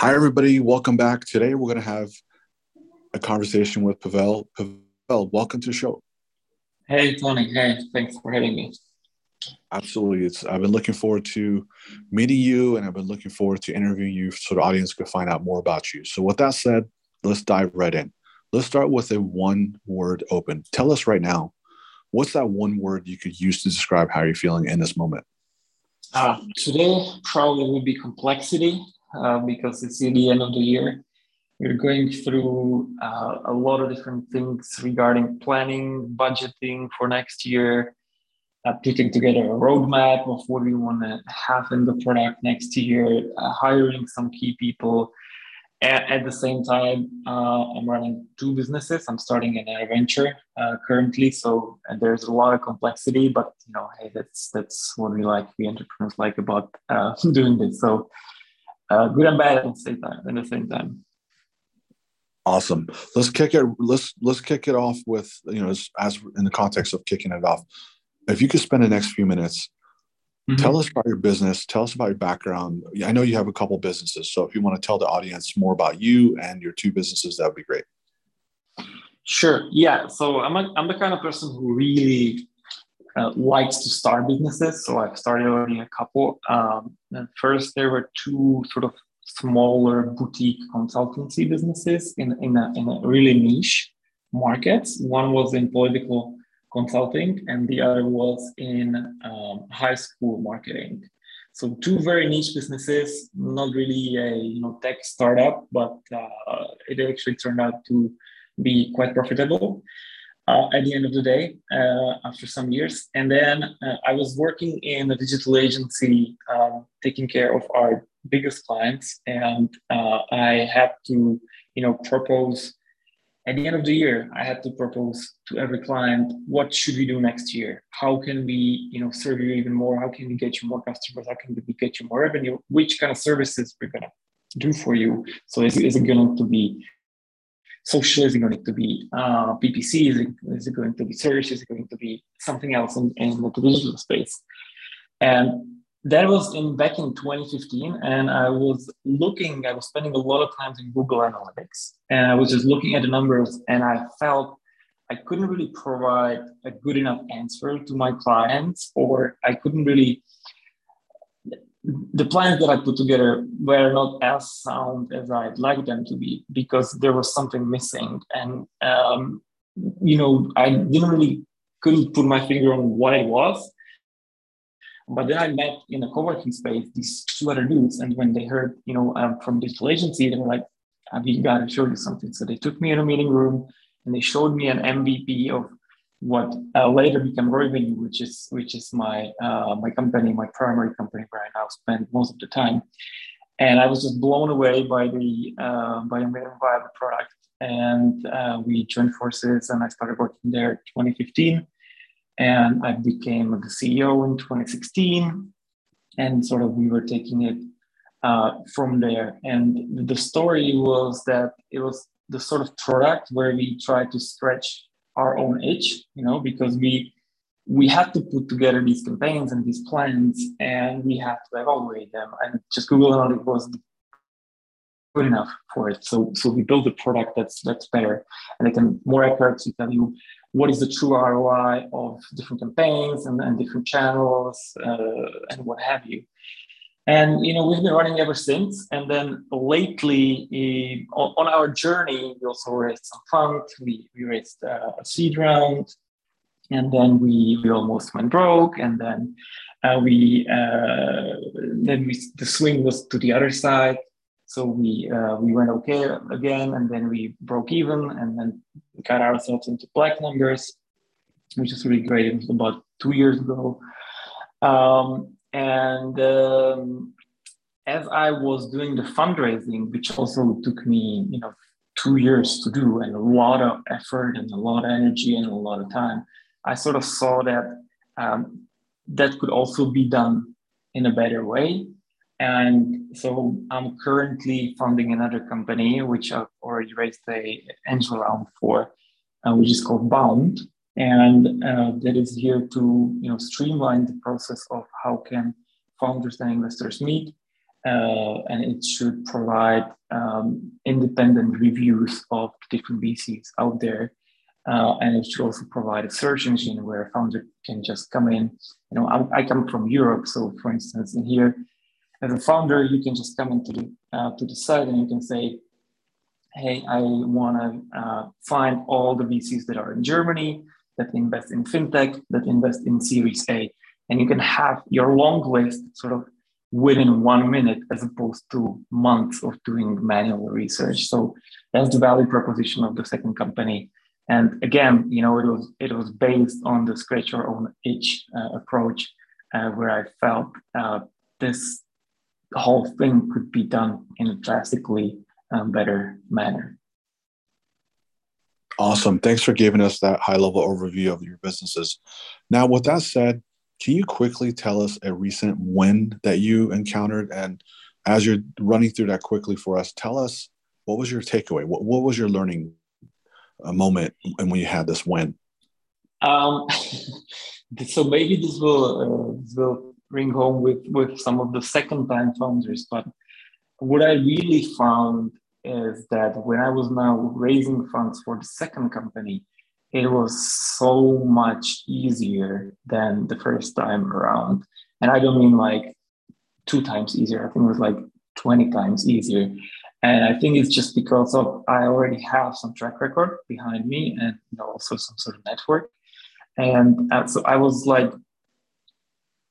Hi, everybody. Welcome back. Today, we're going to have a conversation with Pavel. Pavel, welcome to the show. Hey, Tony. Hey, thanks for having me. Absolutely. It's I've been looking forward to meeting you, and I've been looking forward to interviewing you so the audience could find out more about you. So, with that said, let's dive right in. Let's start with a one-word open. Tell us right now, what's that one word you could use to describe how you're feeling in this moment? Uh, today probably would be complexity uh, because it's the end of the year. We're going through uh, a lot of different things regarding planning, budgeting for next year, uh, putting together a roadmap of what we want to have in the product next year, uh, hiring some key people. At, the same time, uh, I'm running two businesses. I'm starting an adventure uh, currently, so there's a lot of complexity. But you know, hey, that's that's what we like. We entrepreneurs like about doing this. So uh, good and bad at the same time. At the same time. Awesome. Let's kick it. Let's let's kick it off with you know as, as in the context of kicking it off. If you could spend the next few minutes Mm-hmm. Tell us about your business. Tell us about your background. I know you have a couple businesses, so if you want to tell the audience more about you and your two businesses, that would be great. Sure. Yeah. So I'm a, I'm the kind of person who really uh, likes to start businesses. So I've started already a couple. Um, first, there were two sort of smaller boutique consultancy businesses in in a, in a really niche markets. One was in political consulting, and the other was in um, high school marketing. So two very niche businesses, not really a you know tech startup, but uh, it actually turned out to be quite profitable uh, at the end of the day uh, after some years. And then uh, I was working in a digital agency, um, taking care of our biggest clients, and uh, I had to you know propose at the end of the year i had to propose to every client what should we do next year? How can we you know serve you even more? How can we get you more customers? How can we get you more revenue? Which kind of services we're going to do for you? So is, is it going to be social is it going to be uh, ppc is it, is it going to be search? Is it going to be something else in, in the digital space? And that was in back in 2015 and i was looking i was spending a lot of time in google analytics and i was just looking at the numbers and i felt i couldn't really provide a good enough answer to my clients or i couldn't really the plans that i put together were not as sound as i'd like them to be because there was something missing and um, you know i didn't really couldn't put my finger on what it was but then I met in a co-working space these two other dudes, and when they heard, you know, I'm from digital agency, they were like, "We got to show you something." So they took me in a meeting room and they showed me an MVP of what uh, later became Roivenue, which is which is my uh, my company, my primary company where I now spend most of the time. And I was just blown away by the uh, by the product. And uh, we joined forces, and I started working there 2015 and I became the CEO in 2016. And sort of we were taking it uh, from there. And the story was that it was the sort of product where we tried to stretch our own edge, you know, because we we had to put together these campaigns and these plans and we had to evaluate them. And just Google Analytics was good enough for it. So so we built a product that's that's better and it can more accurately tell you what is the true ROI of different campaigns and, and different channels uh, and what have you. And you know we've been running ever since. And then lately, uh, on, our journey, we also raised some funds. We, we raised uh, a seed round, and then we, we almost went broke. And then uh, we uh, then we the swing was to the other side. So we uh, we went okay again, and then we broke even, and then we got ourselves into black numbers, which is really great. It was about two years ago, um, and um, as I was doing the fundraising, which also took me, you know, two years to do, and a lot of effort, and a lot of energy, and a lot of time, I sort of saw that um, that could also be done in a better way. And so I'm currently funding another company, which I've already raised a angel round for, uh, which is called Bound, and uh, that is here to you know streamline the process of how can founders and investors meet, uh, and it should provide um, independent reviews of different VCs out there. Uh, and it should also provide a search engine where a founder can just come in. You know, I, I, come from Europe, so for instance, in here, as a founder, you can just come into the uh, to the site and you can say, "Hey, I want to uh, find all the VCs that are in Germany that invest in fintech, that invest in Series A," and you can have your long list sort of within one minute as opposed to months of doing manual research. So that's the value proposition of the second company. And again, you know, it was it was based on the scratch your own itch uh, approach, uh, where I felt uh, this whole thing could be done in a drastically um, better manner. Awesome. Thanks for giving us that high level overview of your businesses. Now, with that said, can you quickly tell us a recent win that you encountered? And as you're running through that quickly for us, tell us what was your takeaway? What, what was your learning uh, moment and when you had this win? Um, so maybe this will uh, this will ring home with with some of the second time founders, but what I really found is that when I was now raising funds for the second company, it was so much easier than the first time around. And I don't mean like two times easier. I think it was like 20 times easier. And I think it's just because of I already have some track record behind me and also some sort of network. And uh, so I was like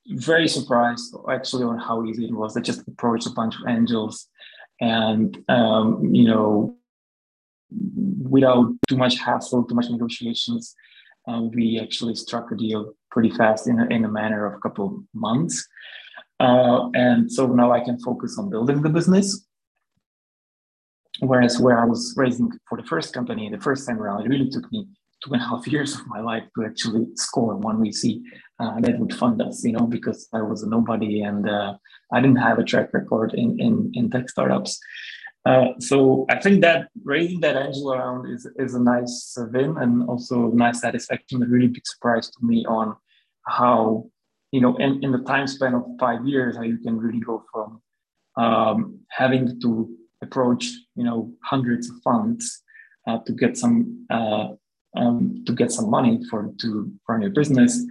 very surprised actually on how easy it was. I just approached a bunch of angels and um, you know without too much hassle, too much negotiations, uh, we actually struck a deal pretty fast in a, in a matter of a couple months. Uh, and so now I can focus on building the business. Whereas where I was raising for the first company, the first time around, it really took me two and a half years of my life to actually score one VC uh, that would fund us, you know, because I was a nobody and uh, I didn't have a track record in, in, in tech startups. Uh, so I think that raising that angel around is, is a nice win and also nice satisfaction. A really big surprise to me on how, you know, in, in the time span of five years, how you can really go from um, having to approach, you know, hundreds of funds uh, to get some uh, um, to get some money for to run your business,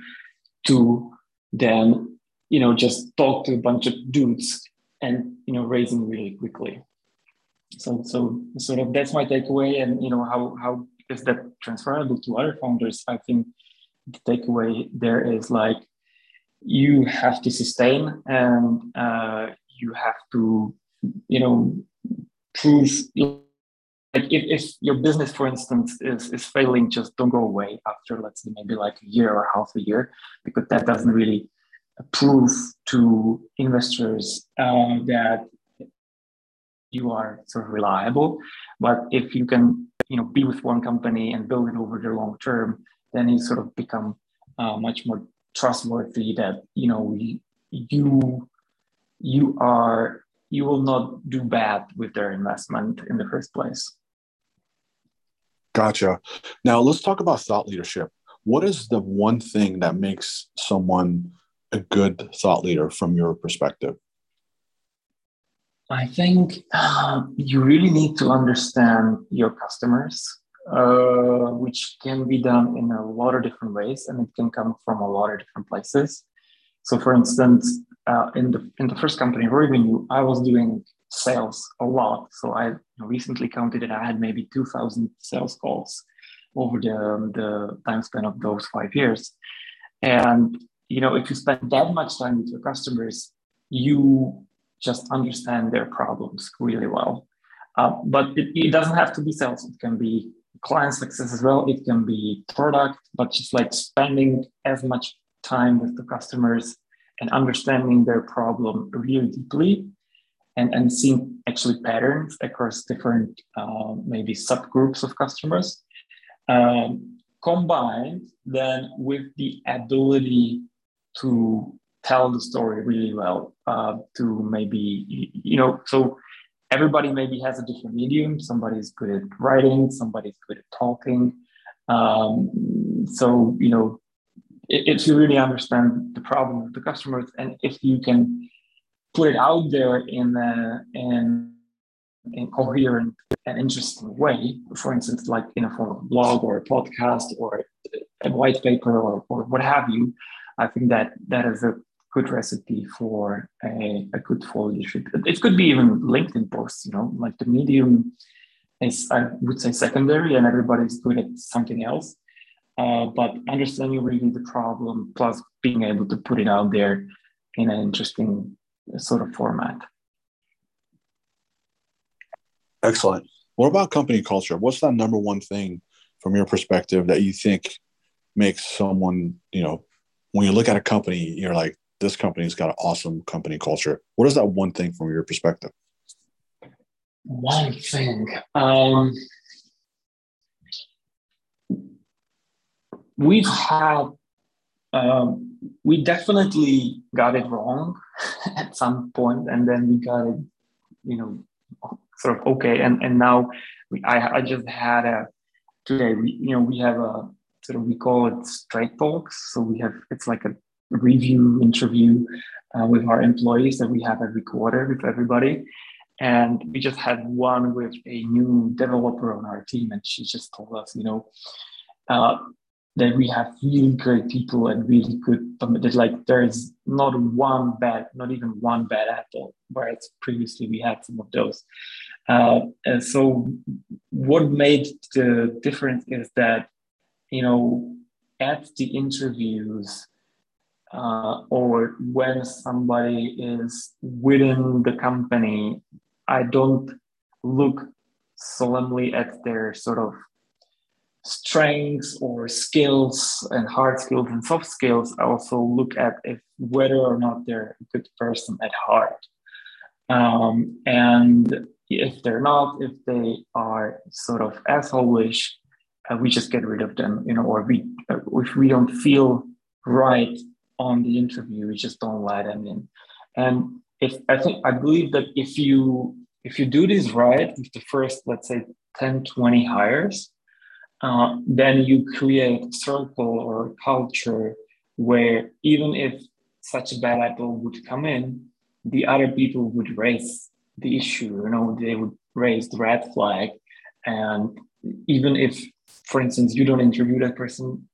to then, you know, just talk to a bunch of dudes and you know raising really quickly. So so sort of that's my takeaway. And you know how how is that transferable to other founders? I think the takeaway there is like you have to sustain and uh, you have to you know prove like if, if your business for instance is is failing just don't go away after let's say maybe like a year or half a year because that doesn't really prove to investors uh, that you are sort of reliable. But if you can, you know, be with one company and build it over the long term, then you sort of become uh, much more trustworthy. That you know you you are you will not do bad with their investment in the first place. Gotcha. Now let's talk about thought leadership. What is the one thing that makes someone a good thought leader from your perspective? I think uh, you really need to understand your customers, uh, which can be done in a lot of different ways, and it can come from a lot of different places. So, for instance, uh, in the in the first company Roivenue, I was doing sales a lot. So I recently counted that I had maybe two thousand sales calls over the the time span of those five years, and you know if you spend that much time with your customers, you just understand their problems really well. Uh, but it, it, doesn't have to be sales. It can be client success as well. It can be product, but just like spending as much time with the customers and understanding their problem really deeply and, and seeing actually patterns across different uh, maybe subgroups of customers um, combined then with the ability to tell the story really well uh, to maybe you know so everybody maybe has a different medium. Somebody's good at writing somebody's good at talking. Um, so you know if you really understand the problem of the customers and if you can put it out there in a, in in coherent and interesting way. For instance, like in a form of blog or a podcast or a white paper or, or what have you. I think that that is a good recipe for a, a good leadership. It could be even LinkedIn posts, you know, like the medium is, I would say, secondary and everybody's good at something else. Uh, but understanding really the problem plus being able to put it out there in an interesting sort of format. Excellent. What about company culture? What's that number one thing from your perspective that you think makes someone, you know, when you look at a company, you're like, this company's got an awesome company culture. What is that one thing from your perspective? One thing. Um, we've had, um, we definitely got it wrong at some point, and then we got it, you know, sort of okay. And and now we, I, I just had a today. We, you know, we have a sort of we call it straight talks. So we have it's like a review interview uh, with our employees that we have every quarter with everybody. And we just had one with a new developer on our team, and she just told us, you know, uh, that we have really great people and really good. That like there's not one bad, not even one bad apple. Whereas previously we had some of those. Uh, and so, what made the difference is that, you know, at the interviews, uh, or when somebody is within the company, I don't look solemnly at their sort of strengths or skills and hard skills and soft skills. I also look at if whether or not they're a good person at heart. Um, and if they're not, if they are sort of assholeish, uh, we just get rid of them, you know, or we, uh, if we don't feel right on the interview we just don't let them in and if i think i believe that if you if you do this right with the first let's say 10 20 hires uh, then you create a circle or culture where even if such a bad apple would come in the other people would raise the issue you know they would raise the red flag. And even if for instance you don't interview that person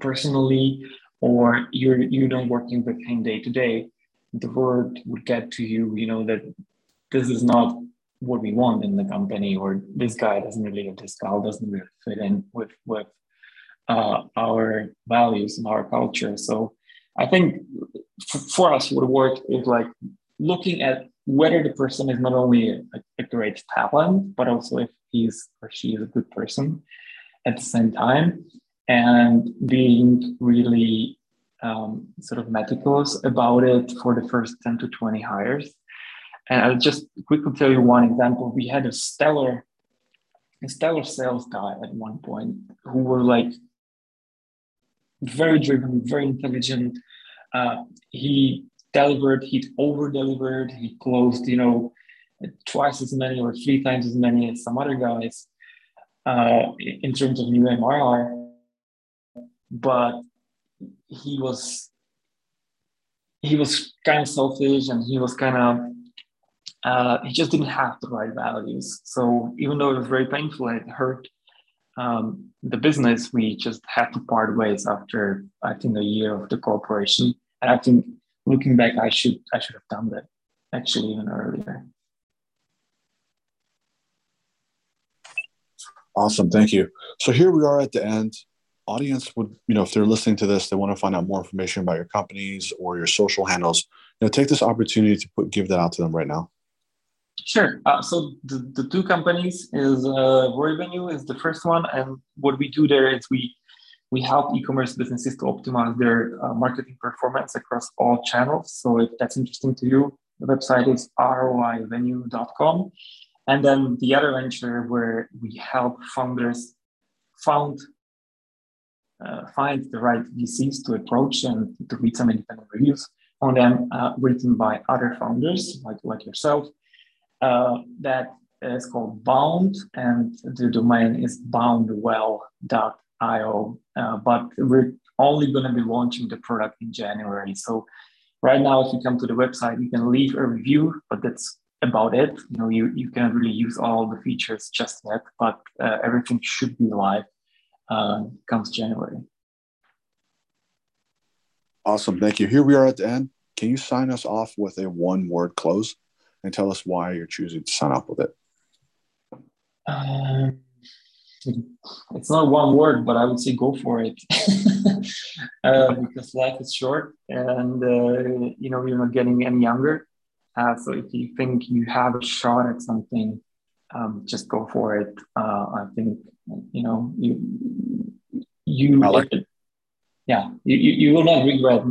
personally or you're you don't working with him day to day, the word would get to you, you know, that this is not what we want in the company, or this guy doesn't really, this gal doesn't really fit in with with uh, our values and our culture. So I think for us, what work is like looking at whether the person is not only a, a great talent, but also if he's or she is a good person at the same time and being really um, sort of meticulous about it for the first 10 to 20 hires. And I'll just quickly tell you one example. We had a stellar, a stellar sales guy at one point who was like very driven, very intelligent. Uh, he delivered, he over delivered, he closed, you know, twice as many or three times as many as some other guys uh, in terms of new MRR but he was he was kind of selfish and he was kind of uh, he just didn't have the right values. So even though it was very painful, and it hurt um, the business. We just had to part ways after I think a year of the cooperation. And I think looking back, I should I should have done that actually even earlier. Awesome, thank you. So here we are at the end audience would, you know, if they're listening to this, they want to find out more information about your companies or your social handles, you know, take this opportunity to put, give that out to them right now. Sure. Uh, so the, the two companies is uh, Roivenue is the first one, and what we do there is we we help e-commerce businesses to optimize their uh, marketing performance across all channels. So if that's interesting to you, the website is roivenue.com. And then the other venture where we help founders found uh, find the right VCs to approach and to read some independent reviews on them uh, written by other founders like, like yourself. Uh, that is called Bound, and the domain is boundwell.io. Uh, but we're only going to be launching the product in January. So right now, if you come to the website, you can leave a review, but that's about it. You know, you, you can't really use all the features just yet, but uh, everything should be live uh, comes January. Awesome. Thank you. Here we are at the end. Can you sign us off with a one word close and tell us why you're choosing to sign up with it? Um, it's not one word, but I would say go for it uh, because life is short and uh, you know you're not getting any younger. Uh, so if you think you have a shot at something, um, just go for it. Uh, I think you know you you. I like it. Yeah, you, you will not regret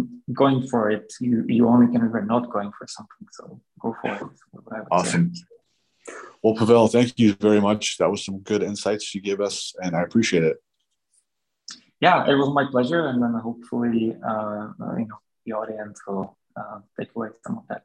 going for it. You you only can regret not going for something. So go for it. Awesome. Say. Well, Pavel, thank you very much. That was some good insights you gave us, and I appreciate it. Yeah, it was my pleasure, and then hopefully, uh, you know, the audience will uh, take away some of that.